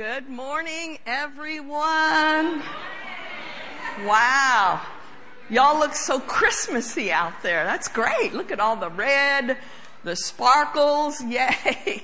Good morning, everyone. Wow. Y'all look so Christmassy out there. That's great. Look at all the red, the sparkles. Yay.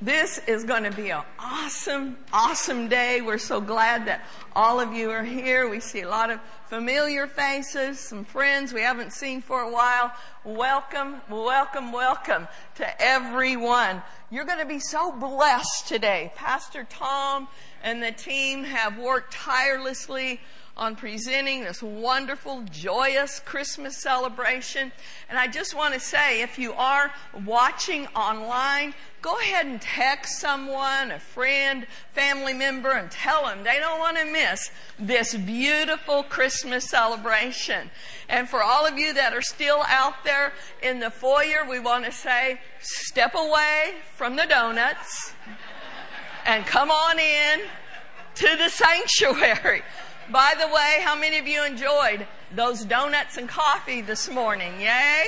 This is going to be an awesome, awesome day. We're so glad that all of you are here. We see a lot of familiar faces, some friends we haven't seen for a while. Welcome, welcome, welcome to everyone. You're going to be so blessed today. Pastor Tom and the team have worked tirelessly on presenting this wonderful, joyous Christmas celebration. And I just want to say, if you are watching online, go ahead and text someone, a friend, family member, and tell them they don't want to miss this beautiful Christmas celebration. And for all of you that are still out there in the foyer, we want to say, step away from the donuts and come on in to the sanctuary. By the way, how many of you enjoyed those donuts and coffee this morning? Yay?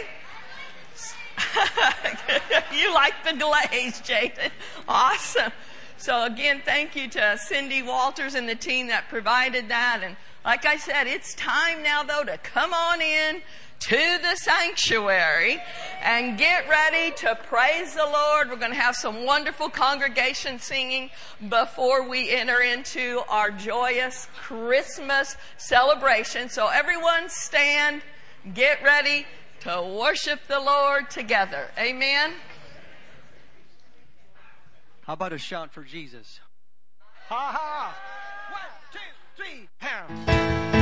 you like the glaze, Jaden. Awesome. So again, thank you to Cindy Walters and the team that provided that. And like I said, it's time now though to come on in to the sanctuary and get ready to praise the Lord. We're going to have some wonderful congregation singing before we enter into our joyous Christmas celebration. So everyone stand, get ready to worship the Lord together. Amen. How about a shout for Jesus? Ha ha! One, two, three, hands.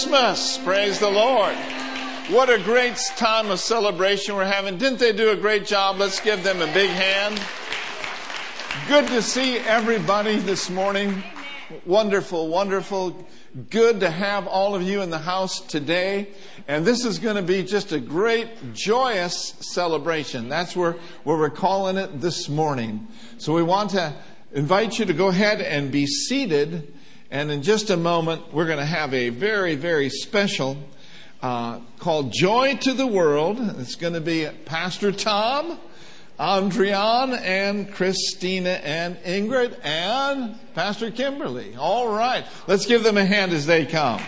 Christmas. Praise the Lord. What a great time of celebration we're having. Didn't they do a great job? Let's give them a big hand. Good to see everybody this morning. Wonderful, wonderful. Good to have all of you in the house today. And this is going to be just a great, joyous celebration. That's where, where we're calling it this morning. So we want to invite you to go ahead and be seated. And in just a moment, we're going to have a very, very special uh, called Joy to the World. It's going to be Pastor Tom, Andrian, and Christina, and Ingrid, and Pastor Kimberly. All right. Let's give them a hand as they come.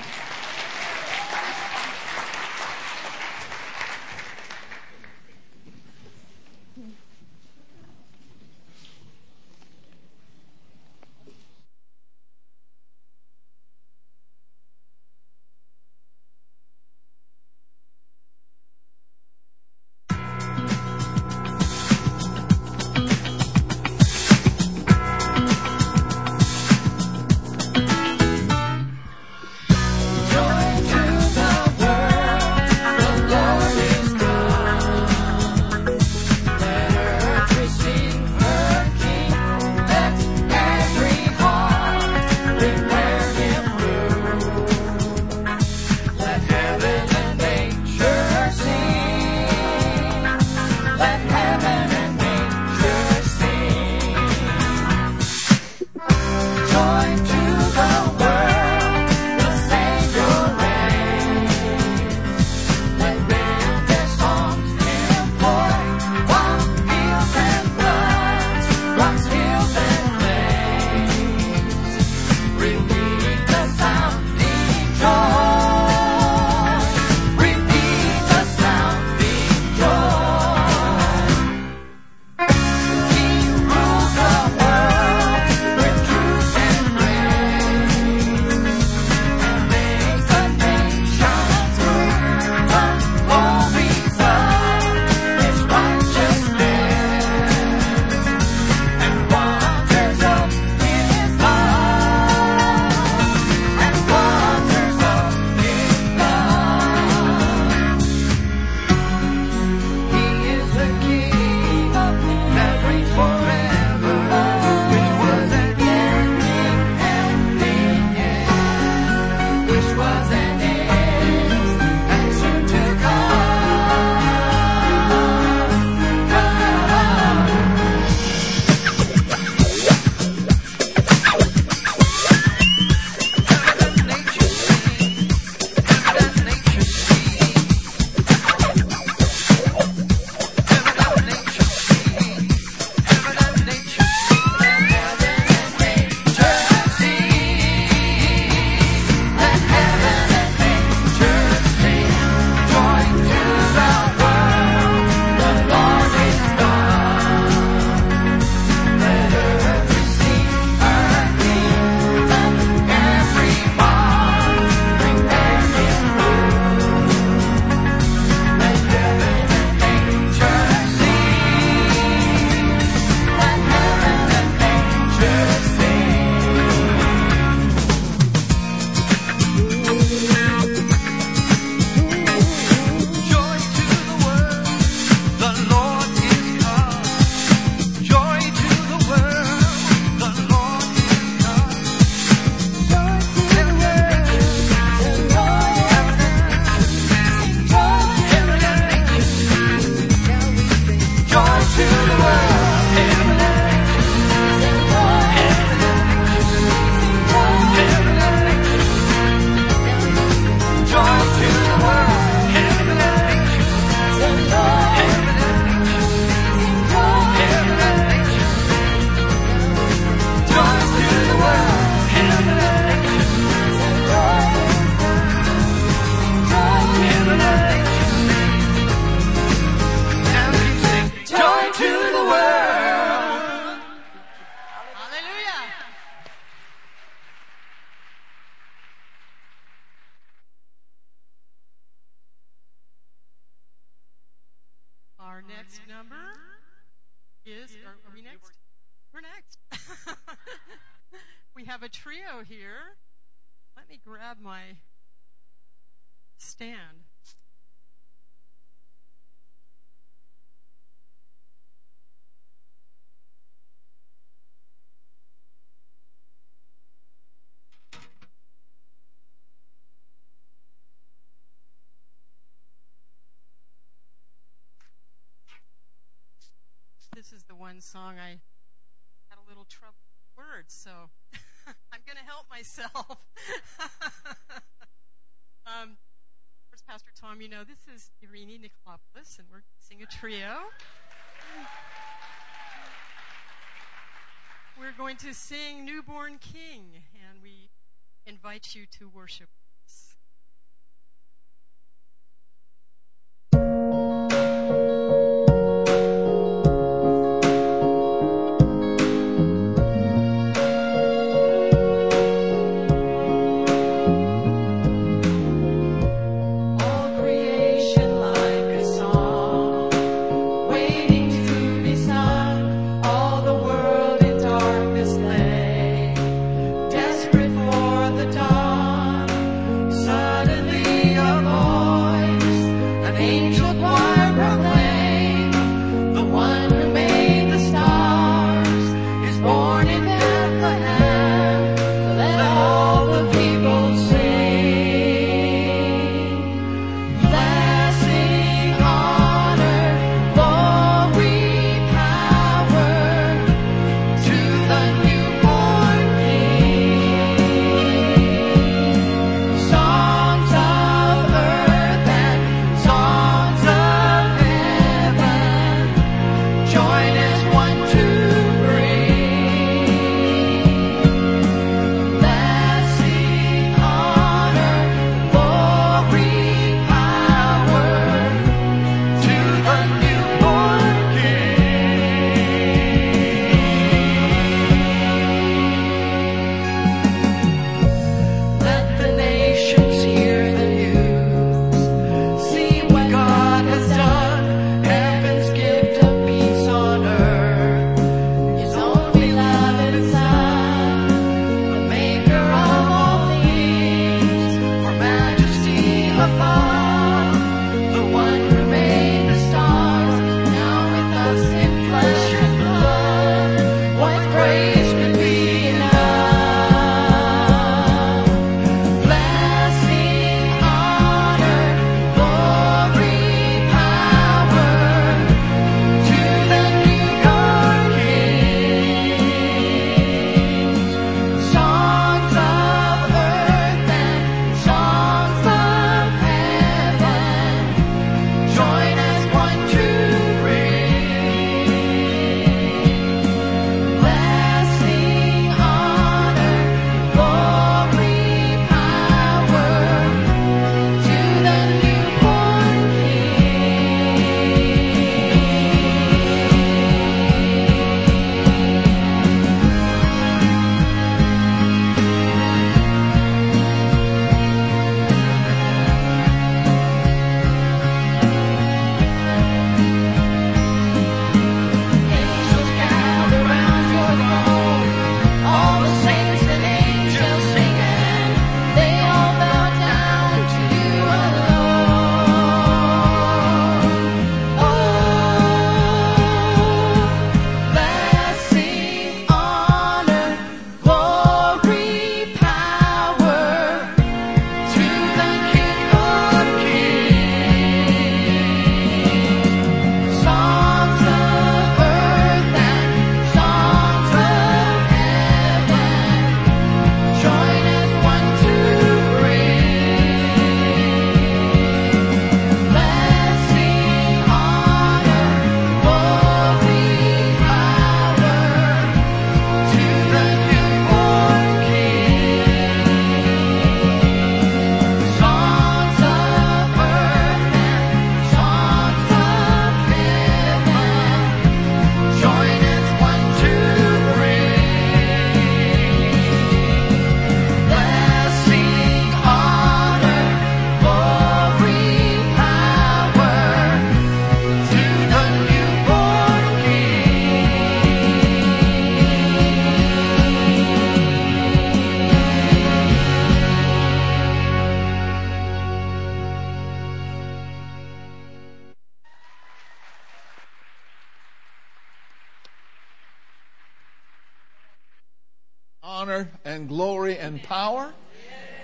One song I had a little trouble with words, so I'm going to help myself. um, first, Pastor Tom, you know, this is Irene Nikolopoulos, and we're going to sing a trio. We're going to sing Newborn King, and we invite you to worship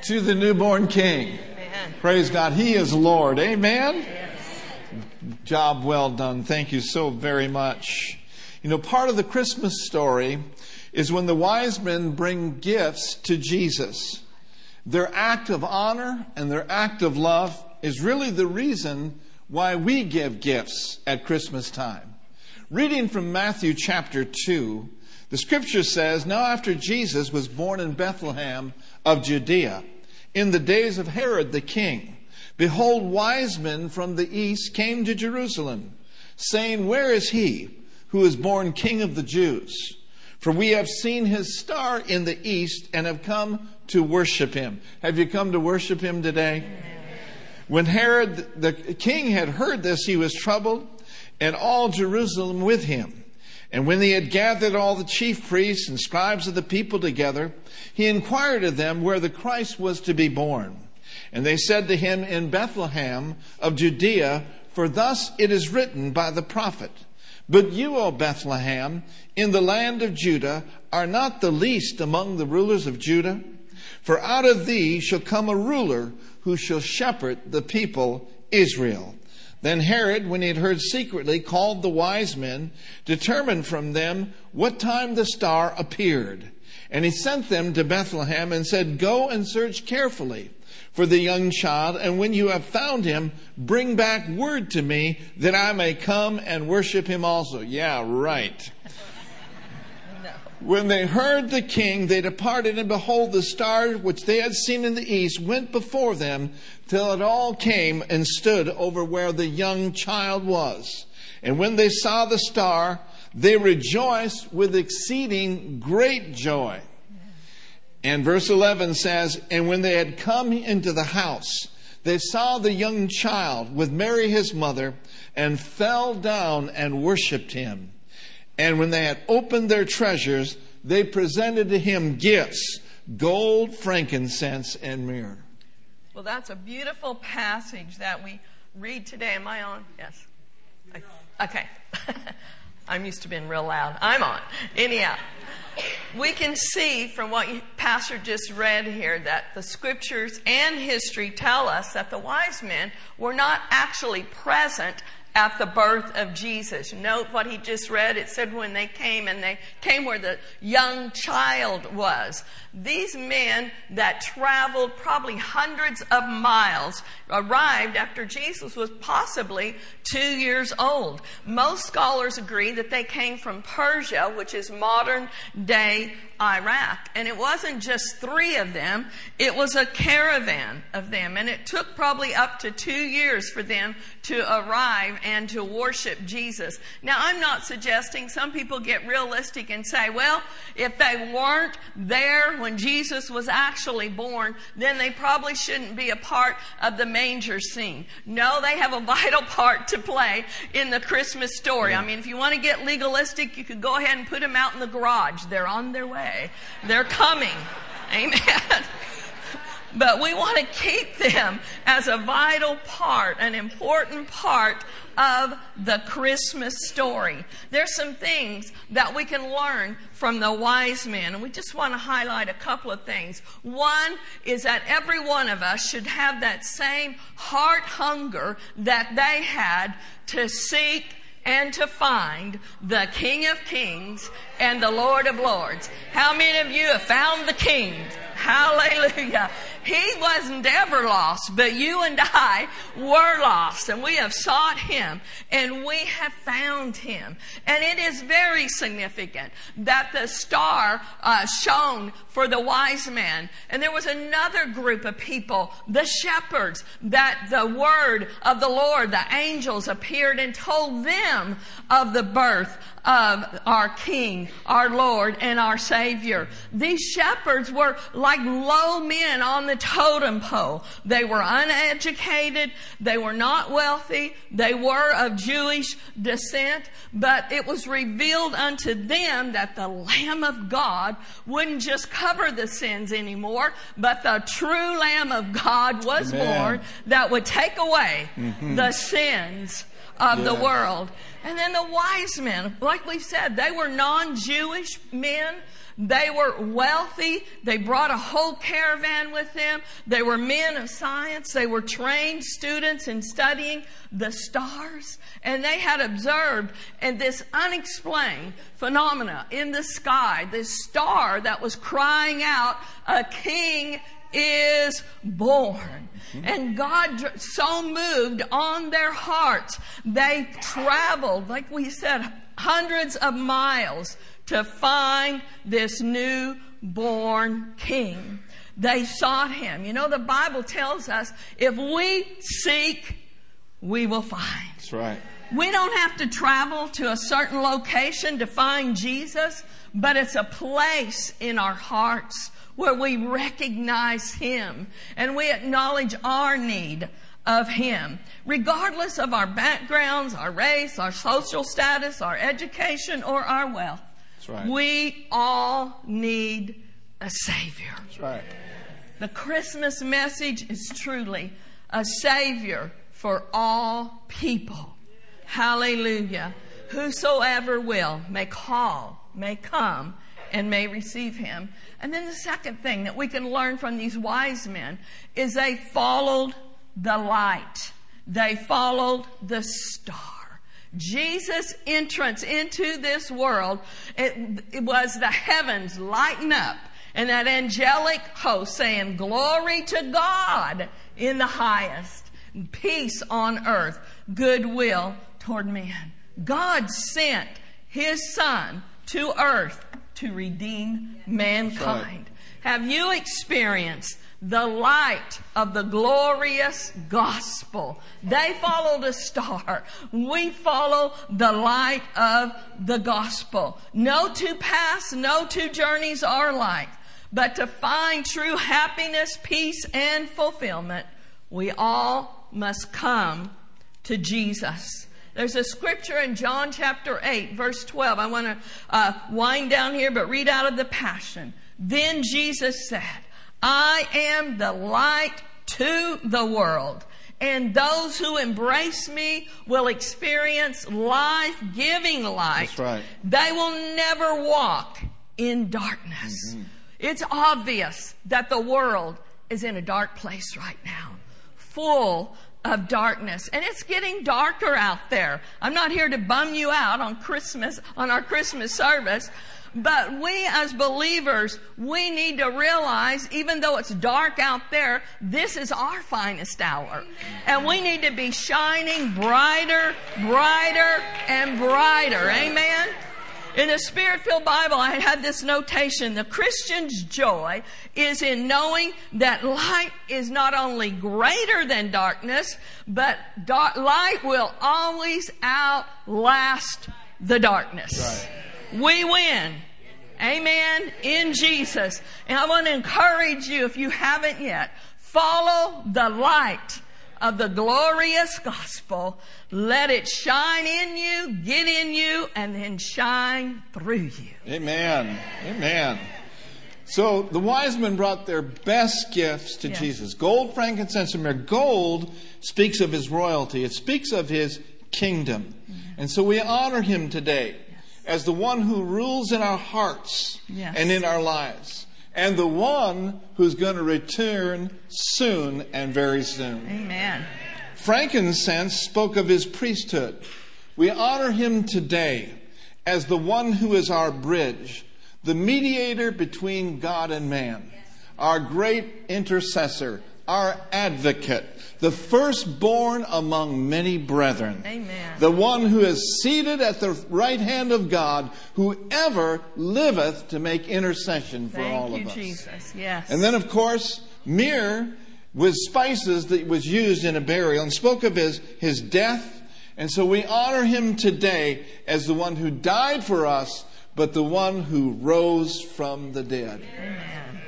to the newborn King. Amen. Praise God. He is Lord. Amen. Job well done. Thank you so very much. You know, part of the Christmas story is when the wise men bring gifts to Jesus. Their act of honor and their act of love is really the reason why we give gifts at Christmas time. Reading from Matthew chapter 2, the scripture says, Now after Jesus was born in Bethlehem of Judea, in the days of Herod the king, behold, wise men from the east came to Jerusalem, saying, Where is he who is born king of the Jews? For we have seen his star in the east and have come to worship him. Have you come to worship him today? When Herod the king had heard this, he was troubled, and all Jerusalem with him. And when he had gathered all the chief priests and scribes of the people together, he inquired of them where the Christ was to be born. And they said to him, In Bethlehem of Judea, for thus it is written by the prophet. But you, O Bethlehem, in the land of Judah, are not the least among the rulers of Judah. For out of thee shall come a ruler who shall shepherd the people Israel. Then Herod, when he had heard secretly, called the wise men, determined from them what time the star appeared. And he sent them to Bethlehem and said, Go and search carefully for the young child, and when you have found him, bring back word to me that I may come and worship him also. Yeah, right. When they heard the king, they departed, and behold, the star which they had seen in the east went before them till it all came and stood over where the young child was. And when they saw the star, they rejoiced with exceeding great joy. And verse 11 says, And when they had come into the house, they saw the young child with Mary his mother, and fell down and worshiped him. And when they had opened their treasures, they presented to him gifts gold, frankincense, and myrrh. Well, that's a beautiful passage that we read today. Am I on? Yes. Okay. I'm used to being real loud. I'm on. Anyhow, we can see from what Pastor just read here that the scriptures and history tell us that the wise men were not actually present at the birth of Jesus. Note what he just read. It said when they came and they came where the young child was. These men that traveled probably hundreds of miles arrived after Jesus was possibly two years old. Most scholars agree that they came from Persia, which is modern day Iraq. And it wasn't just three of them, it was a caravan of them. And it took probably up to two years for them to arrive and to worship Jesus. Now, I'm not suggesting some people get realistic and say, well, if they weren't there when Jesus was actually born, then they probably shouldn't be a part of the manger scene. No, they have a vital part to play in the Christmas story. I mean, if you want to get legalistic, you could go ahead and put them out in the garage. They're on their way. They're coming. Amen. But we want to keep them as a vital part, an important part of the Christmas story. There's some things that we can learn from the wise men, and we just want to highlight a couple of things. One is that every one of us should have that same heart hunger that they had to seek and to find the King of Kings and the Lord of Lords. How many of you have found the King? Hallelujah. He wasn't ever lost, but you and I were lost and we have sought him and we have found him. And it is very significant that the star uh, shone for the wise men. And there was another group of people, the shepherds, that the word of the Lord, the angels appeared and told them of the birth of our King, our Lord, and our Savior. These shepherds were like low men on the totem pole. They were uneducated. They were not wealthy. They were of Jewish descent, but it was revealed unto them that the Lamb of God wouldn't just cover the sins anymore, but the true Lamb of God was Amen. born that would take away mm-hmm. the sins of the world. And then the wise men, like we said, they were non-Jewish men. They were wealthy. They brought a whole caravan with them. They were men of science. They were trained students in studying the stars. And they had observed and this unexplained phenomena in the sky, this star that was crying out, a king is born. Mm-hmm. And God so moved on their hearts, they traveled, like we said, hundreds of miles to find this newborn king. They sought him. You know, the Bible tells us if we seek, we will find. That's right. We don't have to travel to a certain location to find Jesus, but it's a place in our hearts where we recognize Him and we acknowledge our need of Him. Regardless of our backgrounds, our race, our social status, our education, or our wealth, right. we all need a Savior. That's right. The Christmas message is truly a Savior for all people. Hallelujah. Whosoever will may call, may come, and may receive him. And then the second thing that we can learn from these wise men is they followed the light. They followed the star. Jesus' entrance into this world, it, it was the heavens lighting up and that angelic host saying, Glory to God in the highest, peace on earth, goodwill toward men. God sent his son to earth to redeem mankind. Have you experienced the light of the glorious gospel? They followed a star. We follow the light of the gospel. No two paths, no two journeys are alike. But to find true happiness, peace, and fulfillment, we all must come to Jesus. There's a scripture in John chapter 8, verse 12. I want to uh, wind down here, but read out of the Passion. Then Jesus said, I am the light to the world. And those who embrace me will experience life giving light. That's right. They will never walk in darkness. It's obvious that the world is in a dark place right now, full of darkness. And it's getting darker out there. I'm not here to bum you out on Christmas, on our Christmas service. But we as believers, we need to realize, even though it's dark out there, this is our finest hour. And we need to be shining brighter, brighter, and brighter. Amen? In the Spirit filled Bible, I had this notation. The Christian's joy is in knowing that light is not only greater than darkness, but dark, light will always outlast the darkness. We win. Amen. In Jesus. And I want to encourage you, if you haven't yet, follow the light of the glorious gospel. Let it shine in you, get in you, and then shine through you. Amen. Amen. So the wise men brought their best gifts to Yes. Jesus gold, frankincense, and myrrh. Gold speaks of his royalty, it speaks of his kingdom. Mm-hmm. And so we honor him today as the one who rules in our hearts Yes. and in our lives, and the one who's going to return soon and very soon. Amen. Frankincense spoke of his priesthood. We honor him today as the one who is our bridge, the mediator between God and man, our great intercessor, our advocate, the firstborn among many brethren. Amen. The one who is seated at the right hand of God, who ever liveth to make intercession for all you, of us. Jesus. Yes. And then, of course, myrrh with spices that was used in a burial and spoke of his, his death. And so we honor him today as the one who died for us, but the one who rose from the dead. Amen.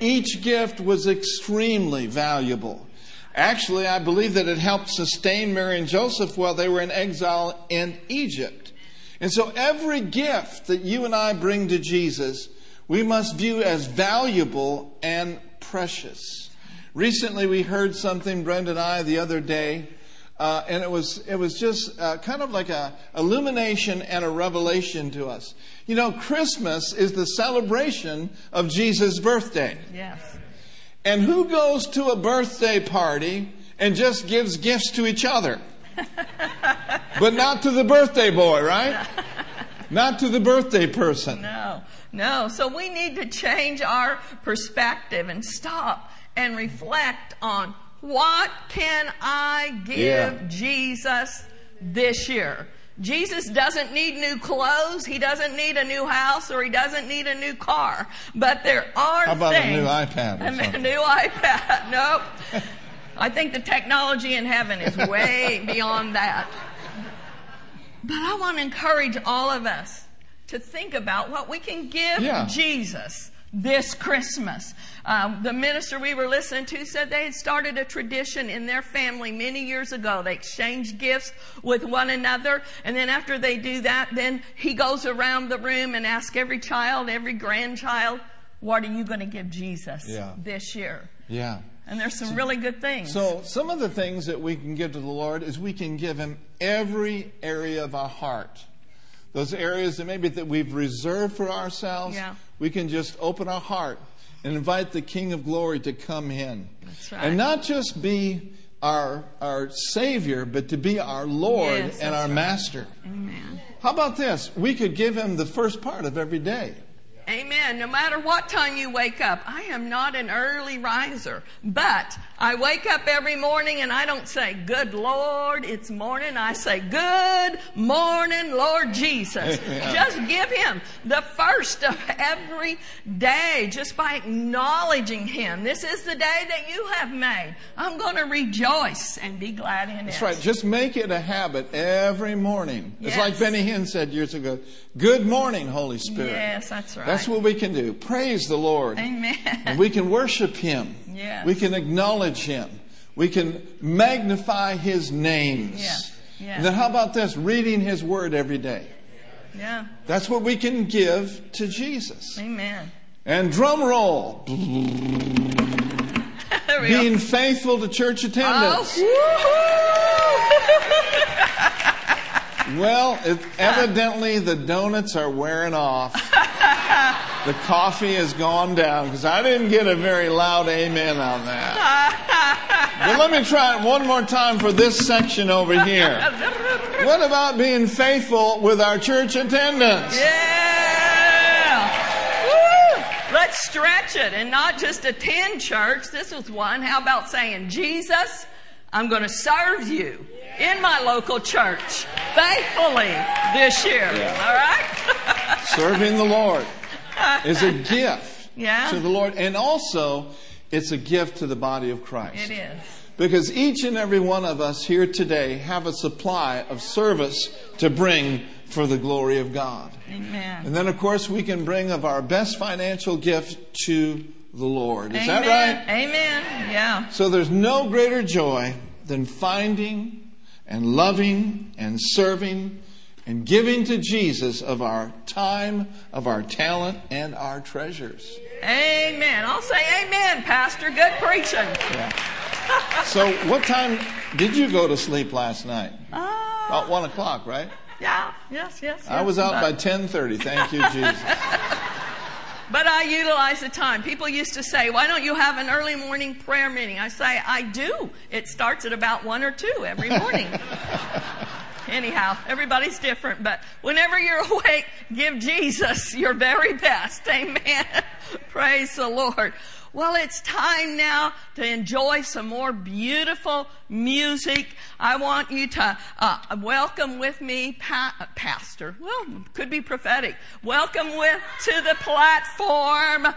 Each gift was extremely valuable. Actually, I believe that it helped sustain Mary and Joseph while they were in exile in Egypt. And so every gift that you and I bring to Jesus, we must view as valuable and precious. Recently, we heard something, Brenda and I, the other day, Uh, and it was, it was just uh, kind of like a illumination and a revelation to us. You know, Christmas is the celebration of Jesus' birthday. Yes. And who goes to a birthday party and just gives gifts to each other? but not to the birthday boy, right? Not to the birthday person. No, no. So we need to change our perspective and stop and reflect on what can I give Yeah. Jesus this year? Jesus doesn't need new clothes, he doesn't need a new house, or he doesn't need a new car. But there are How about a things. new iPad or A new iPad. Nope. I think the technology in heaven is way beyond that. But I want to encourage all of us to think about what we can give Yeah. Jesus this Christmas. Um, the minister we were listening to said they had started a tradition in their family many years ago. They exchange gifts with one another, and then after they do that, then he goes around the room and asks every child, every grandchild, "What are you going to give Jesus Yeah. this year?" Yeah. And there's some really good things. So, some of the things that we can give to the Lord is we can give Him every area of our heart. Those areas that maybe that we've reserved for ourselves, Yeah. We can just open our heart and invite the King of Glory to come in. That's right. And not just be our, our Savior, but to be our Lord Yes, and our right. Master. Amen. How about this? We could give Him the first part of every day. Amen. No matter what time you wake up, I am not an early riser, but I wake up every morning and I don't say, Good Lord, it's morning. I say, Good morning, Lord Jesus. Amen. Just give Him the first of every day just by acknowledging Him. This is the day that you have made. I'm going to rejoice and be glad in it. That's right. Just make it a habit every morning. It's like Benny Hinn said years ago Good morning, Holy Spirit. Yes, that's right. That's what we can do. Praise the Lord. Amen. And we can worship Him. Yes. We can acknowledge Him. We can magnify His names. Yes. Yes. And then how about this? Reading His Word every day. Yeah. That's what we can give to Jesus. Amen. And drum roll. There we go. Being faithful to church attendance. Oh, Well, it, evidently the donuts are wearing off. the coffee has gone down because I didn't get a very loud amen on that. but let me try it one more time for this section over here. What about being faithful with our church attendance? Yeah. Woo. Let's stretch it and not just attend church. This was one. How about saying, Jesus, I'm going to serve you in my local church faithfully this year. All right? Serving the Lord is a gift Yeah. to the Lord, and also it's a gift to the body of Christ. it is. Because each and every one of us here today have a supply of service to bring for the glory of God. Amen. And then, of course, we can bring of our best financial gift to the Lord. Is Amen. that right? Amen. Yeah. So there's no greater joy than finding and loving and serving and giving to Jesus of our time, of our talent, and our treasures. Amen. I'll say amen, Pastor. Good preaching. So, what time did you go to sleep last night? Ah, About one o'clock, right? yeah. Yes, yes. I yes. was out But- by 10:30. Thank you, Jesus. But I utilize the time. People used to say, why don't you have an early morning prayer meeting? I say, I do. It starts at about one or two every morning. Anyhow, everybody's different, but whenever you're awake, give Jesus your very best. Amen. Praise the Lord. Well, it's time now to enjoy some more beautiful music. I want you to uh, welcome with me, pa- uh, Pastor. Well, could be prophetic. Welcome with to the platform,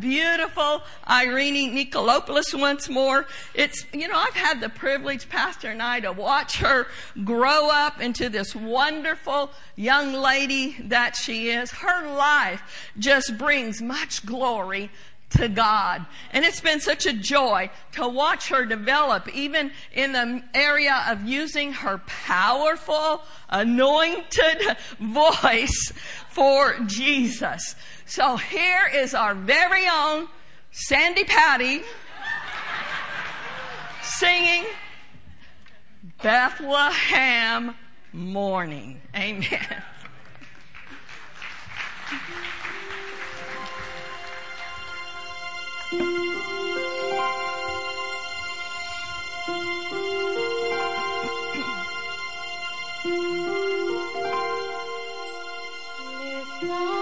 beautiful Irene Nikolopoulos once more. It's you know I've had the privilege, Pastor and I, to watch her grow up into this wonderful young lady that she is. Her life just brings much glory to God. And it's been such a joy to watch her develop, even in the area of using her powerful, anointed voice for Jesus. So here is our very own Sandi Patty singing Bethlehem morning. Amen. Lift up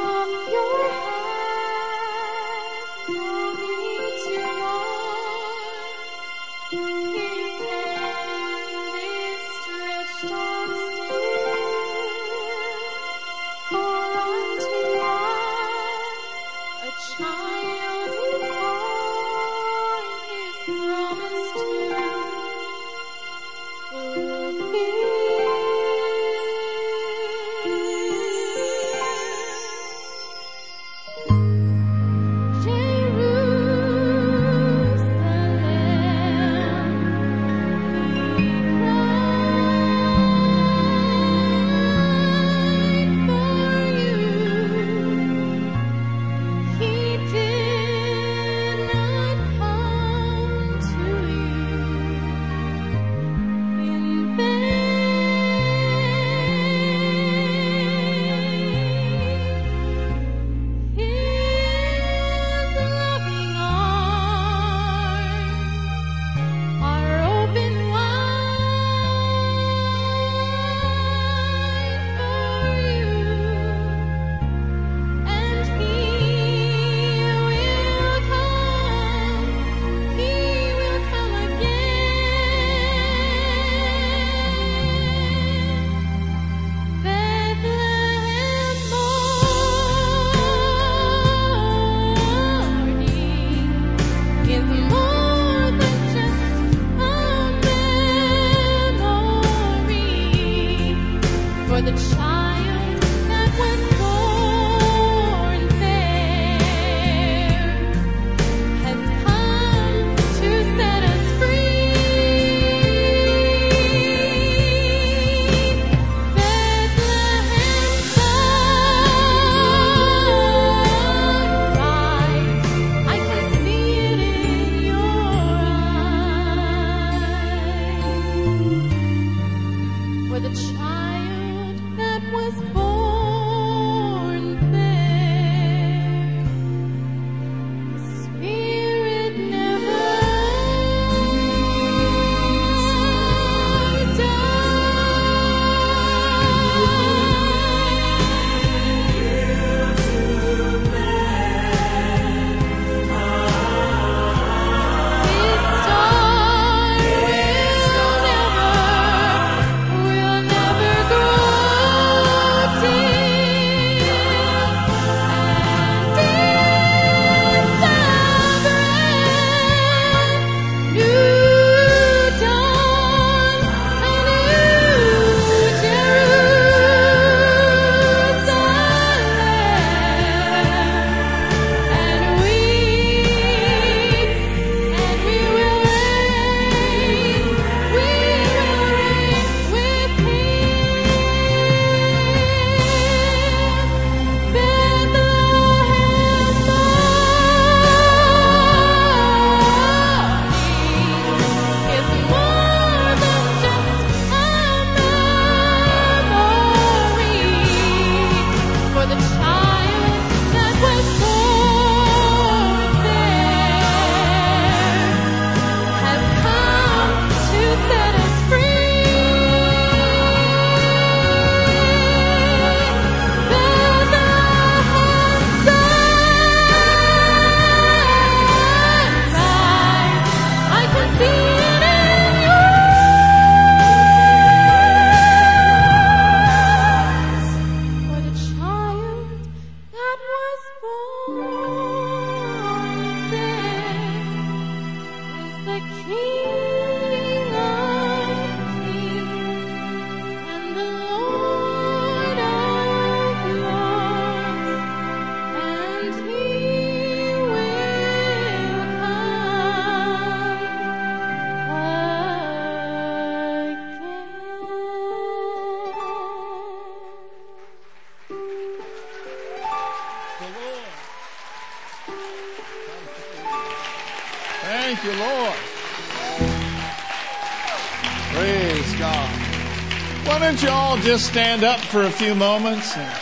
just stand up for a few moments and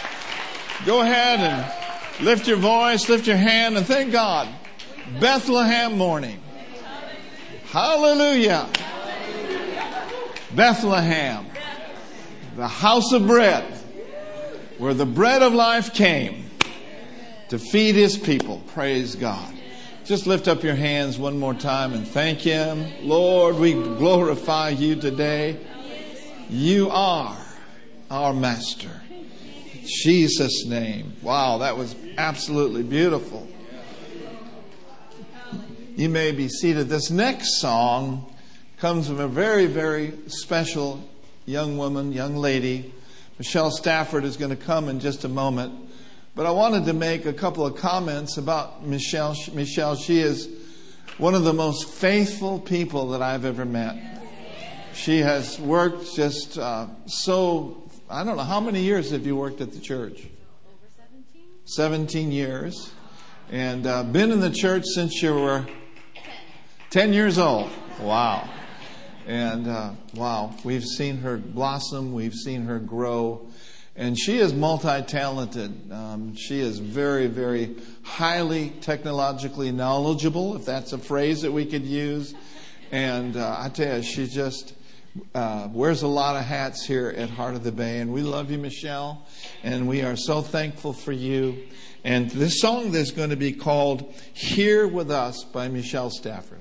go ahead and lift your voice, lift your hand, and thank God. Bethlehem morning. Hallelujah. Bethlehem, the house of bread, where the bread of life came to feed his people. Praise God. Just lift up your hands one more time and thank him. Lord, we glorify you today. You are our master. Jesus' name. Wow, that was absolutely beautiful. You may be seated. This next song comes from a very, very special young woman, young lady. Michelle Stafford is going to come in just a moment. But I wanted to make a couple of comments about Michelle. Michelle, she is one of the most faithful people that I've ever met. She has worked just uh, so, I don't know, how many years have you worked at the church? Over 17? 17 years. And uh, been in the church since you were 10 years old. Wow. And uh, wow, we've seen her blossom, we've seen her grow. And she is multi talented. Um, she is very, very highly technologically knowledgeable, if that's a phrase that we could use. And uh, I tell you, she just uh, wears a lot of hats here at Heart of the Bay. And we love you, Michelle. And we are so thankful for you. And this song is going to be called Here with Us by Michelle Stafford.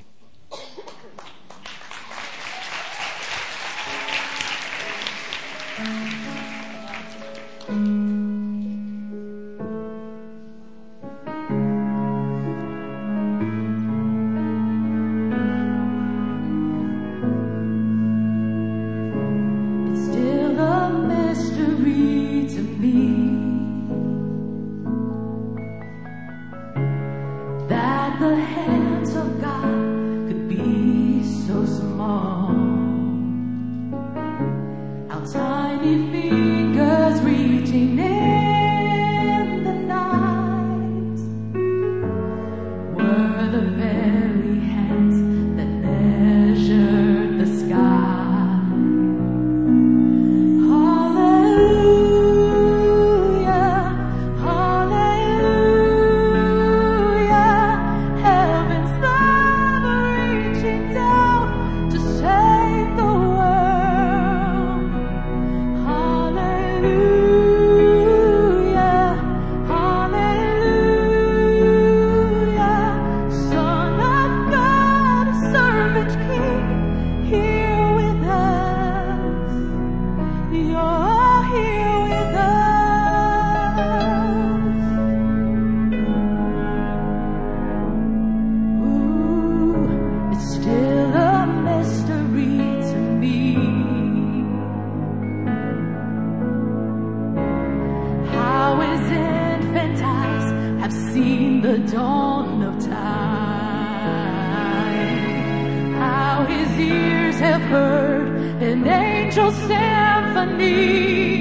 Angel symphony.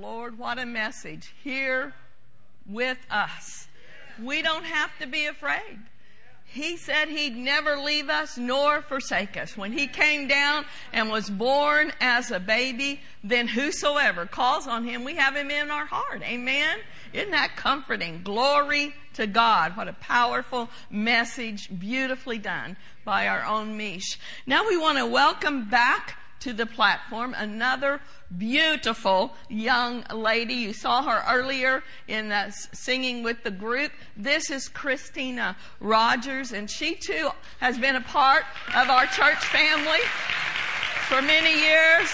Lord. What a message. Here with us. We don't have to be afraid. He said he'd never leave us nor forsake us. When he came down and was born as a baby, then whosoever calls on him, we have him in our heart. Amen. Isn't that comforting? Glory to God. What a powerful message, beautifully done by our own Mish. Now we want to welcome back to the platform another beautiful young lady. You saw her earlier in singing with the group. This is Christina Rogers, and she too has been a part of our church family for many years.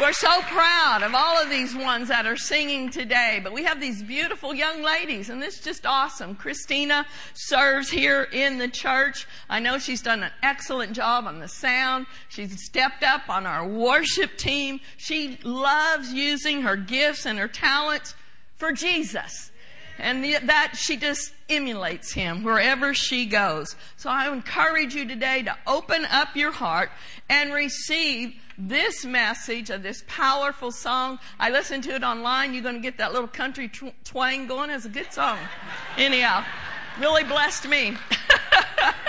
We're so proud of all of these ones that are singing today, but we have these beautiful young ladies, and this is just awesome. Christina serves here in the church. I know she's done an excellent job on the sound. She's stepped up on our worship team. She loves using her gifts and her talents for Jesus. And that she just emulates him wherever she goes. So I encourage you today to open up your heart and receive this message of this powerful song. I listened to it online. You're going to get that little country tw- twang going. It's a good song. Anyhow, really blessed me.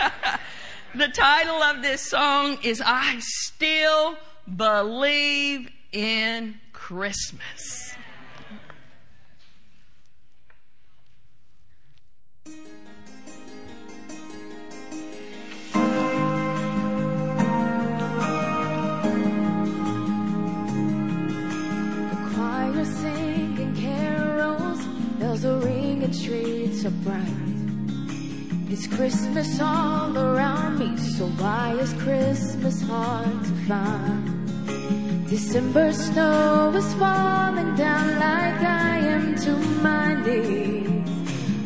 the title of this song is I Still Believe in Christmas. Are bright. It's Christmas all around me, so why is Christmas hard to find? December snow is falling down like I am to my knees.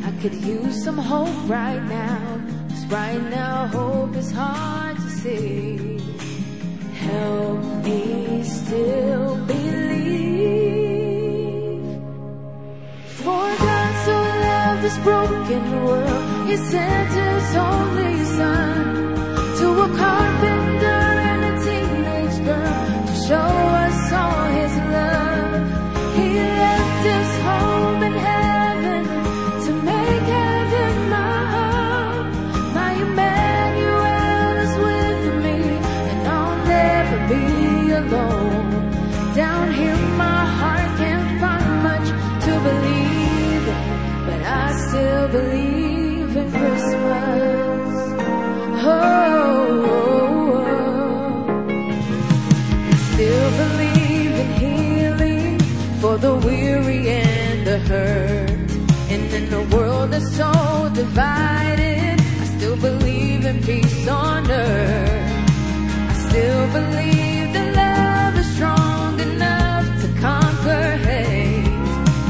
I could use some hope right now, cause right now hope is hard to see. Help me still this broken world, He sent His only Son so divided, I still believe in peace on earth. I still believe that love is strong enough to conquer hate.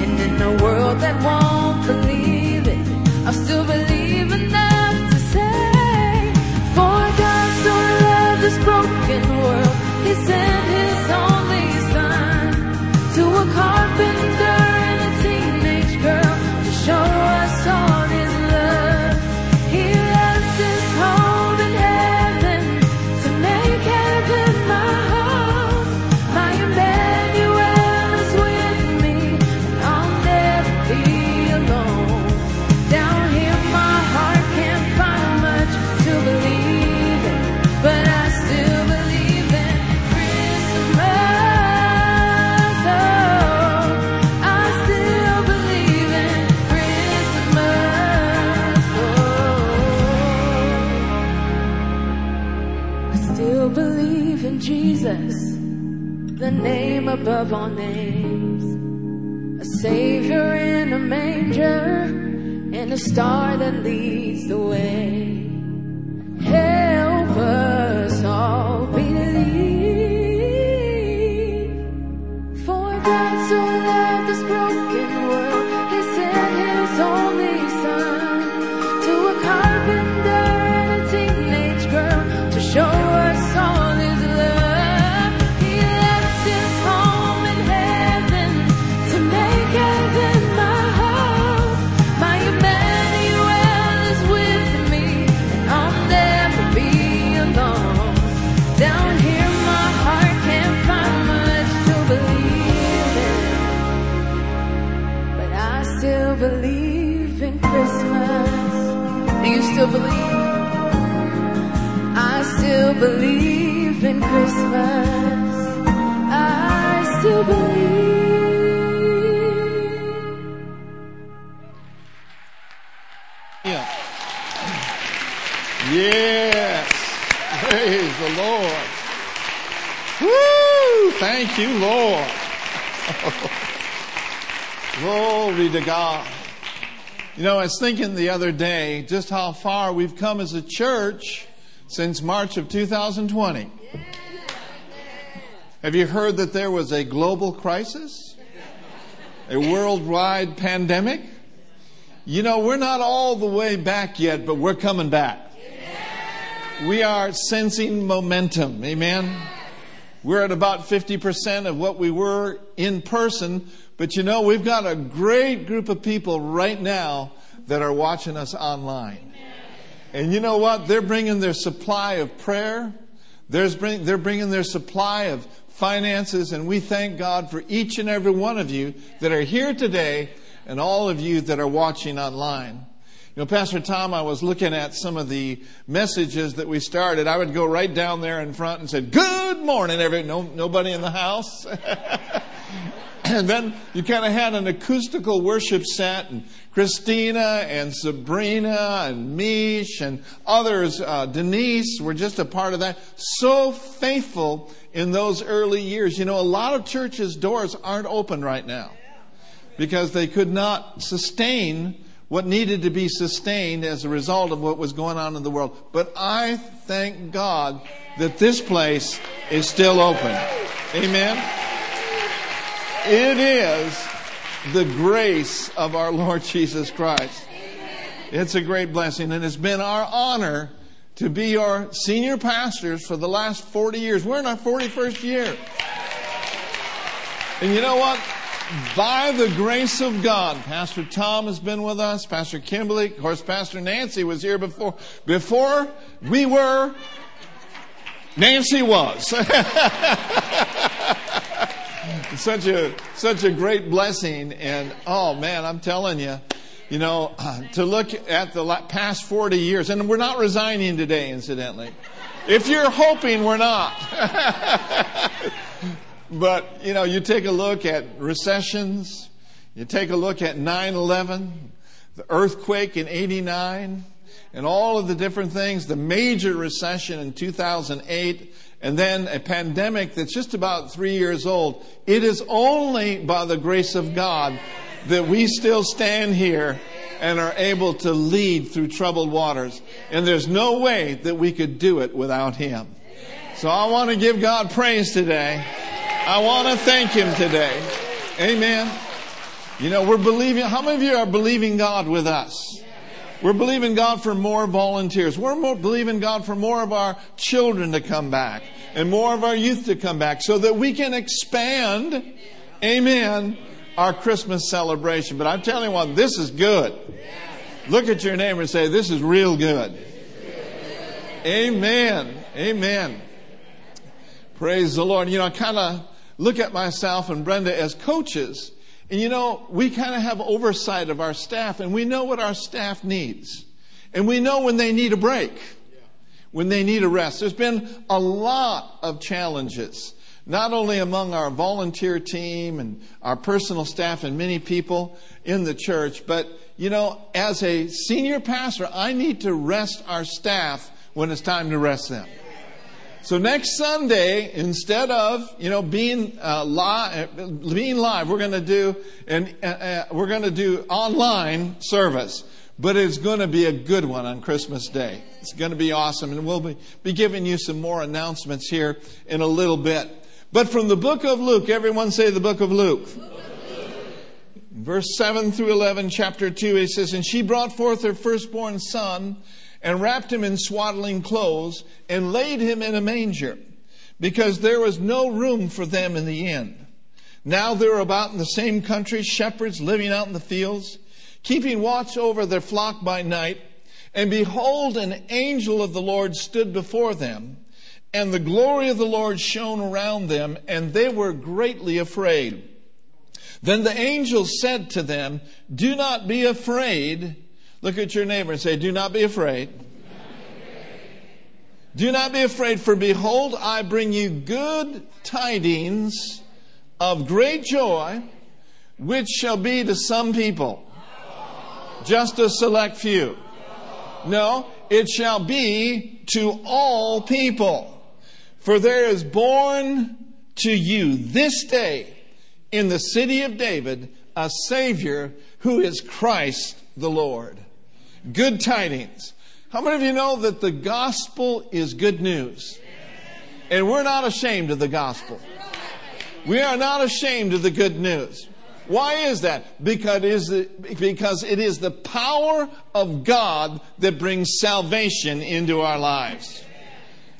And in a world that won't believe it, I'll still believe enough to say, For God so loved this broken world, He sent Jesus, the name above all names, a savior in a manger, and a star that leads the way. You, Lord. Glory to God. You know, I was thinking the other day just how far we've come as a church since March of 2020. Have you heard that there was a global crisis? A worldwide pandemic? You know, we're not all the way back yet, but we're coming back. We are sensing momentum. Amen. We're at about 50% of what we were in person, but you know, we've got a great group of people right now that are watching us online. And you know what? They're bringing their supply of prayer. They're bringing their supply of finances, and we thank God for each and every one of you that are here today and all of you that are watching online. You know, Pastor Tom, I was looking at some of the messages that we started. I would go right down there in front and say, "Good morning, every no nobody in the house." and then you kind of had an acoustical worship set, and Christina and Sabrina and Mish and others, uh, Denise, were just a part of that. So faithful in those early years. You know, a lot of churches' doors aren't open right now because they could not sustain what needed to be sustained as a result of what was going on in the world. But I thank God that this place is still open. Amen. It is the grace of our Lord Jesus Christ. It's a great blessing, and it's been our honor to be your senior pastors for the last 40 years. We're in our 41st year. And you know what? by the grace of God, Pastor Tom has been with us, Pastor Kimberly, of course, Pastor Nancy was here before. Before we were, Nancy was. such a such a great blessing, and oh man, I'm telling you, you know, to look at the past 40 years, and we're not resigning today, incidentally. If you're hoping we're not. But, you know, you take a look at recessions, you take a look at 9 11, the earthquake in 89, and all of the different things, the major recession in 2008, and then a pandemic that's just about three years old. It is only by the grace of God that we still stand here and are able to lead through troubled waters. And there's no way that we could do it without Him. So I want to give God praise today. I want to thank Him today. Amen. You know, we're believing, how many of you are believing God with us? We're believing God for more volunteers. We're more, believing God for more of our children to come back and more of our youth to come back so that we can expand, amen, our Christmas celebration. But I'm telling you what, this is good. Look at your neighbor and say, this is real good. Amen. Amen. Praise the Lord. You know, I kind of look at myself and Brenda as coaches. And you know, we kind of have oversight of our staff and we know what our staff needs. And we know when they need a break, when they need a rest. There's been a lot of challenges, not only among our volunteer team and our personal staff and many people in the church, but you know, as a senior pastor, I need to rest our staff when it's time to rest them. So next Sunday, instead of you know being uh, live, being live, we're going to do and uh, uh, we're going to do online service, but it's going to be a good one on Christmas Day. It's going to be awesome, and we'll be, be giving you some more announcements here in a little bit. But from the book of Luke, everyone say the book of Luke. Verse 7 through 11, chapter 2, he says, And she brought forth her firstborn son and wrapped him in swaddling clothes and laid him in a manger because there was no room for them in the inn. Now there were about in the same country shepherds living out in the fields, keeping watch over their flock by night. And behold, an angel of the Lord stood before them, and the glory of the Lord shone around them, and they were greatly afraid. Then the angel said to them, Do not be afraid. Look at your neighbor and say, Do not be afraid. Do not be afraid, for behold, I bring you good tidings of great joy, which shall be to some people. Just a select few. No, it shall be to all people. For there is born to you this day in the city of David a Savior who is Christ the Lord. Good tidings. How many of you know that the gospel is good news? And we're not ashamed of the gospel. We are not ashamed of the good news. Why is that? Because it is the, because it is the power of God that brings salvation into our lives.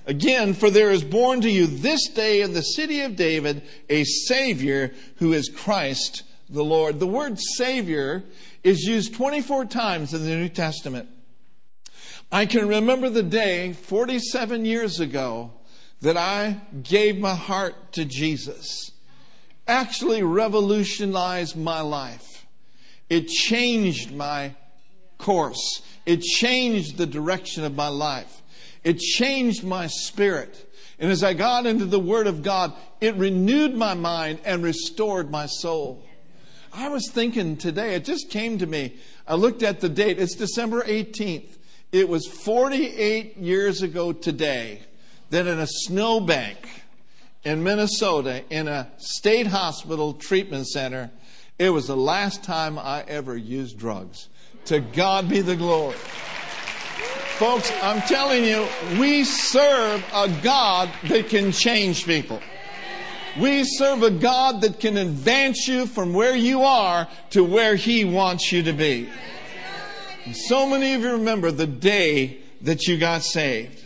Again, for there is born to you this day in the city of David a Savior who is Christ the Lord. The word Savior is used 24 times in the New Testament. I can remember the day 47 years ago that I gave my heart to Jesus. Actually revolutionized my life. It changed my course. It changed the direction of my life. It changed my spirit. And as I got into the Word of God, it renewed my mind and restored my soul. I was thinking today, it just came to me. I looked at the date. It's December 18th. It was 48 years ago today that in a snowbank in Minnesota, in a state hospital treatment center, it was the last time I ever used drugs. To God be the glory. Folks, I'm telling you, we serve a God that can change people. We serve a God that can advance you from where you are to where He wants you to be. And so many of you remember the day that you got saved.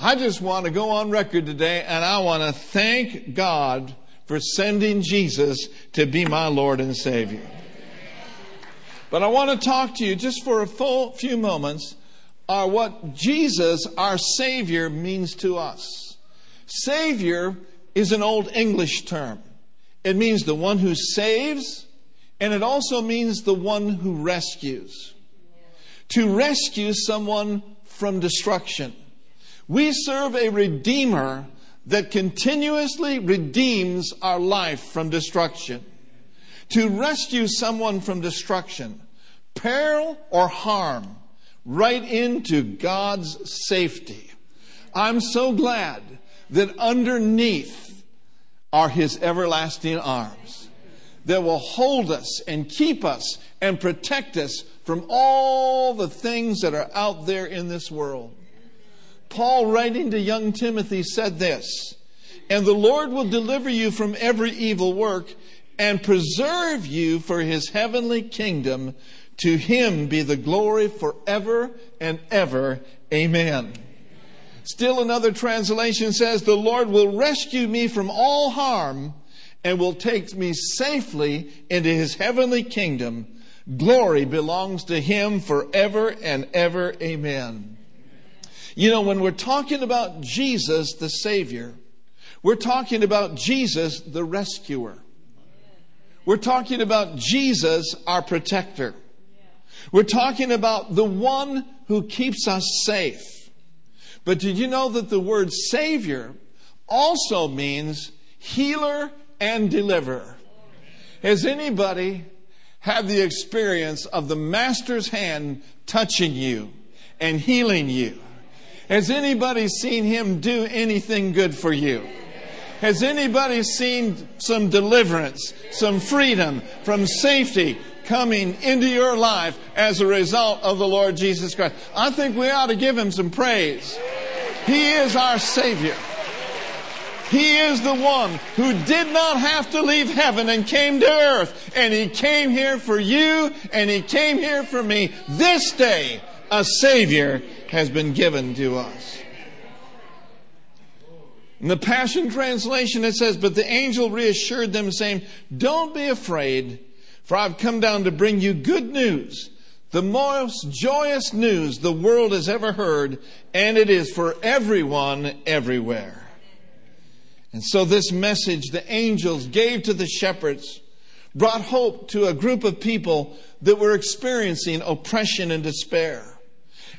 I just want to go on record today and I want to thank God for sending Jesus to be my Lord and Savior. But I want to talk to you just for a full few moments are what Jesus, our Savior, means to us. Savior is an old English term. It means the one who saves, and it also means the one who rescues to rescue someone from destruction. We serve a Redeemer that continuously redeems our life from destruction. To rescue someone from destruction, peril or harm, right into God's safety. I'm so glad that underneath are His everlasting arms that will hold us and keep us and protect us from all the things that are out there in this world. Paul, writing to young Timothy, said this And the Lord will deliver you from every evil work and preserve you for his heavenly kingdom. To him be the glory forever and ever. Amen. Still another translation says, The Lord will rescue me from all harm and will take me safely into his heavenly kingdom. Glory belongs to him forever and ever. Amen. You know, when we're talking about Jesus, the Savior, we're talking about Jesus, the rescuer. We're talking about Jesus, our protector. We're talking about the one who keeps us safe. But did you know that the word Savior also means healer and deliverer? Has anybody had the experience of the Master's hand touching you and healing you? Has anybody seen him do anything good for you? Has anybody seen some deliverance, some freedom from safety coming into your life as a result of the Lord Jesus Christ? I think we ought to give him some praise. He is our Savior. He is the one who did not have to leave heaven and came to earth. And He came here for you and He came here for me. This day, a Savior has been given to us. In the Passion Translation, it says, But the angel reassured them, saying, Don't be afraid, for I've come down to bring you good news, the most joyous news the world has ever heard, and it is for everyone everywhere. And so, this message the angels gave to the shepherds brought hope to a group of people that were experiencing oppression and despair.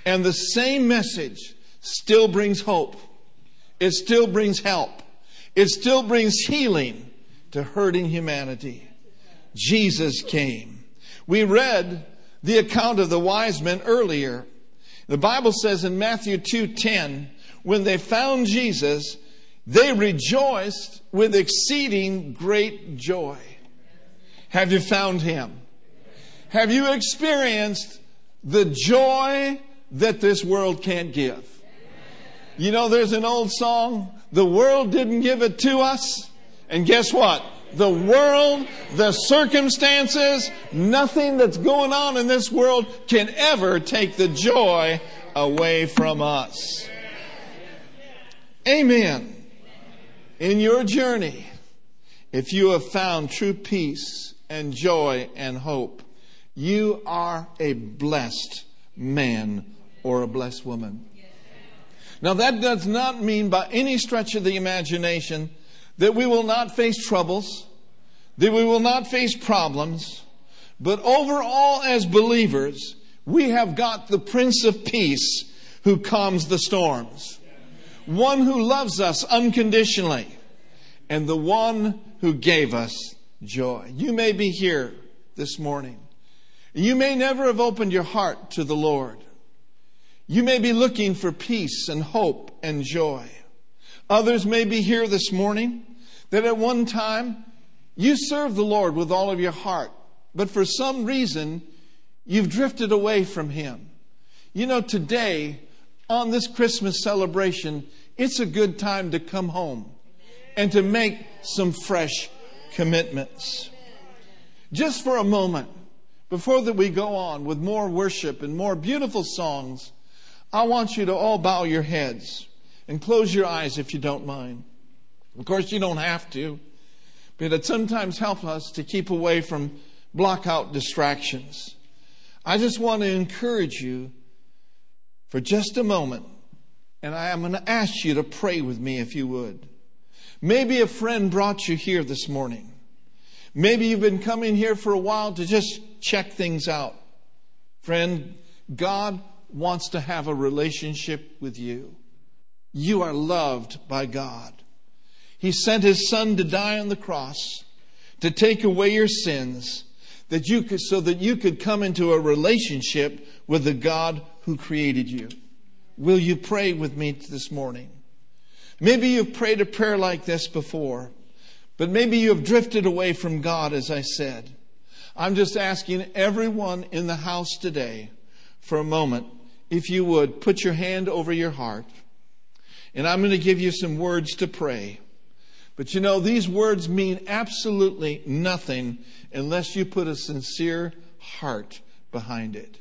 And the same message still brings hope. It still brings help. It still brings healing to hurting humanity. Jesus came. We read the account of the wise men earlier. The Bible says in Matthew 2:10, when they found Jesus, they rejoiced with exceeding great joy. Have you found him? Have you experienced the joy that this world can't give? You know, there's an old song, the world didn't give it to us. And guess what? The world, the circumstances, nothing that's going on in this world can ever take the joy away from us. Amen. In your journey, if you have found true peace and joy and hope, you are a blessed man or a blessed woman. Now, that does not mean by any stretch of the imagination that we will not face troubles, that we will not face problems, but overall, as believers, we have got the Prince of Peace who calms the storms, one who loves us unconditionally, and the one who gave us joy. You may be here this morning. You may never have opened your heart to the Lord. You may be looking for peace and hope and joy. Others may be here this morning that at one time you served the Lord with all of your heart, but for some reason you've drifted away from Him. You know, today, on this Christmas celebration, it's a good time to come home and to make some fresh commitments. Just for a moment, before that we go on with more worship and more beautiful songs, I want you to all bow your heads and close your eyes if you don't mind. Of course, you don't have to, but it sometimes helps us to keep away from block out distractions. I just want to encourage you for just a moment, and I am going to ask you to pray with me if you would. Maybe a friend brought you here this morning. Maybe you've been coming here for a while to just check things out. Friend, God wants to have a relationship with you. You are loved by God. He sent His Son to die on the cross to take away your sins that you could, so that you could come into a relationship with the God who created you. Will you pray with me this morning? Maybe you've prayed a prayer like this before, but maybe you have drifted away from God, as I said. I'm just asking everyone in the house today for a moment if you would, put your hand over your heart. And I'm going to give you some words to pray. But you know, these words mean absolutely nothing unless you put a sincere heart behind it.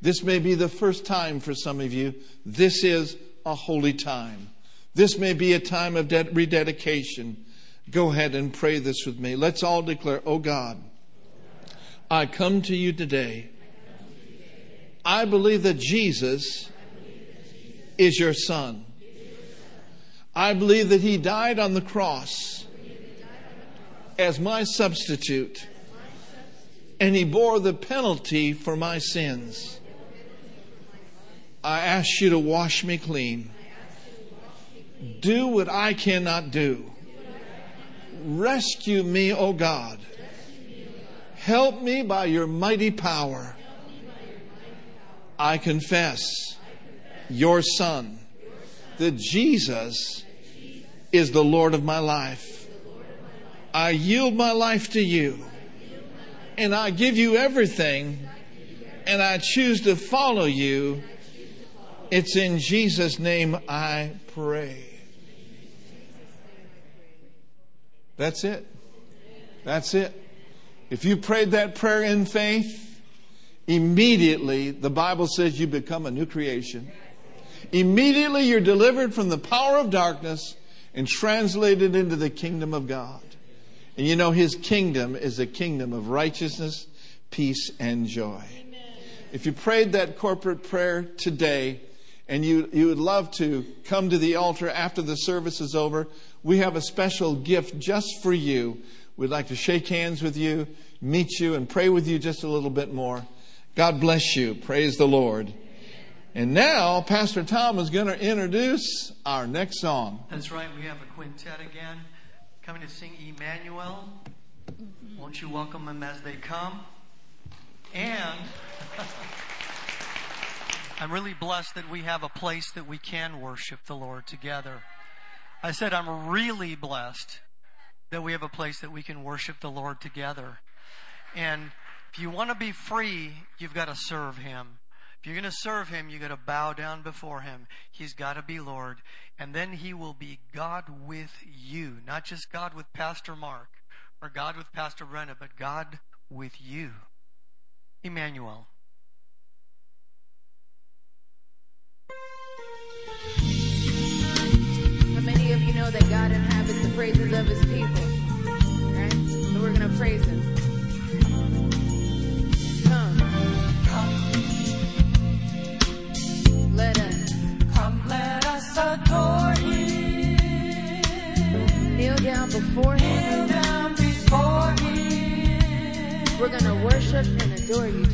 This may be the first time for some of you. This is a holy time. This may be a time of rededication. Go ahead and pray this with me. Let's all declare, Oh God, I come to you today I believe that Jesus is your son. I believe that he died on the cross as my substitute and he bore the penalty for my sins. I ask you to wash me clean. Do what I cannot do. Rescue me, O God. Help me by your mighty power. I confess your Son, that Jesus is the Lord of my life. I yield my life to you, and I give you everything, and I choose to follow you. It's in Jesus' name I pray. That's it. That's it. If you prayed that prayer in faith, Immediately, the Bible says you become a new creation. Immediately, you're delivered from the power of darkness and translated into the kingdom of God. And you know, His kingdom is a kingdom of righteousness, peace, and joy. Amen. If you prayed that corporate prayer today and you, you would love to come to the altar after the service is over, we have a special gift just for you We'd like to shake hands with you, meet you, and pray with you just a little bit more. God bless you. Praise the Lord. And now, Pastor Tom is going to introduce our next song. That's right. We have a quintet again coming to sing Emmanuel. Won't you welcome them as they come? And I'm really blessed that we have a place that we can worship the Lord together. I said I'm really blessed that we have a place that we can worship the Lord together. And if you want to be free, you've got to serve Him. If you're going to serve Him, you've got to bow down before Him. He's got to be Lord. And then He will be God with you. Not just God with Pastor Mark or God with Pastor Brenna, but God with you. Emmanuel. How many of you know that God inhabits the praises of his people? Right? So we're going to praise him. Come, let us adore Him. kneel down before him. We're to worship and adore you.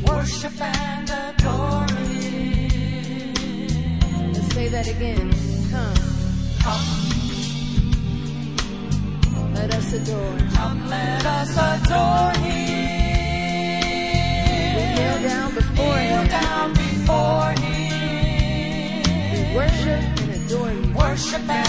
Let's say that again. Come. Come, Let us adore. Him. kneel down before Him. Worship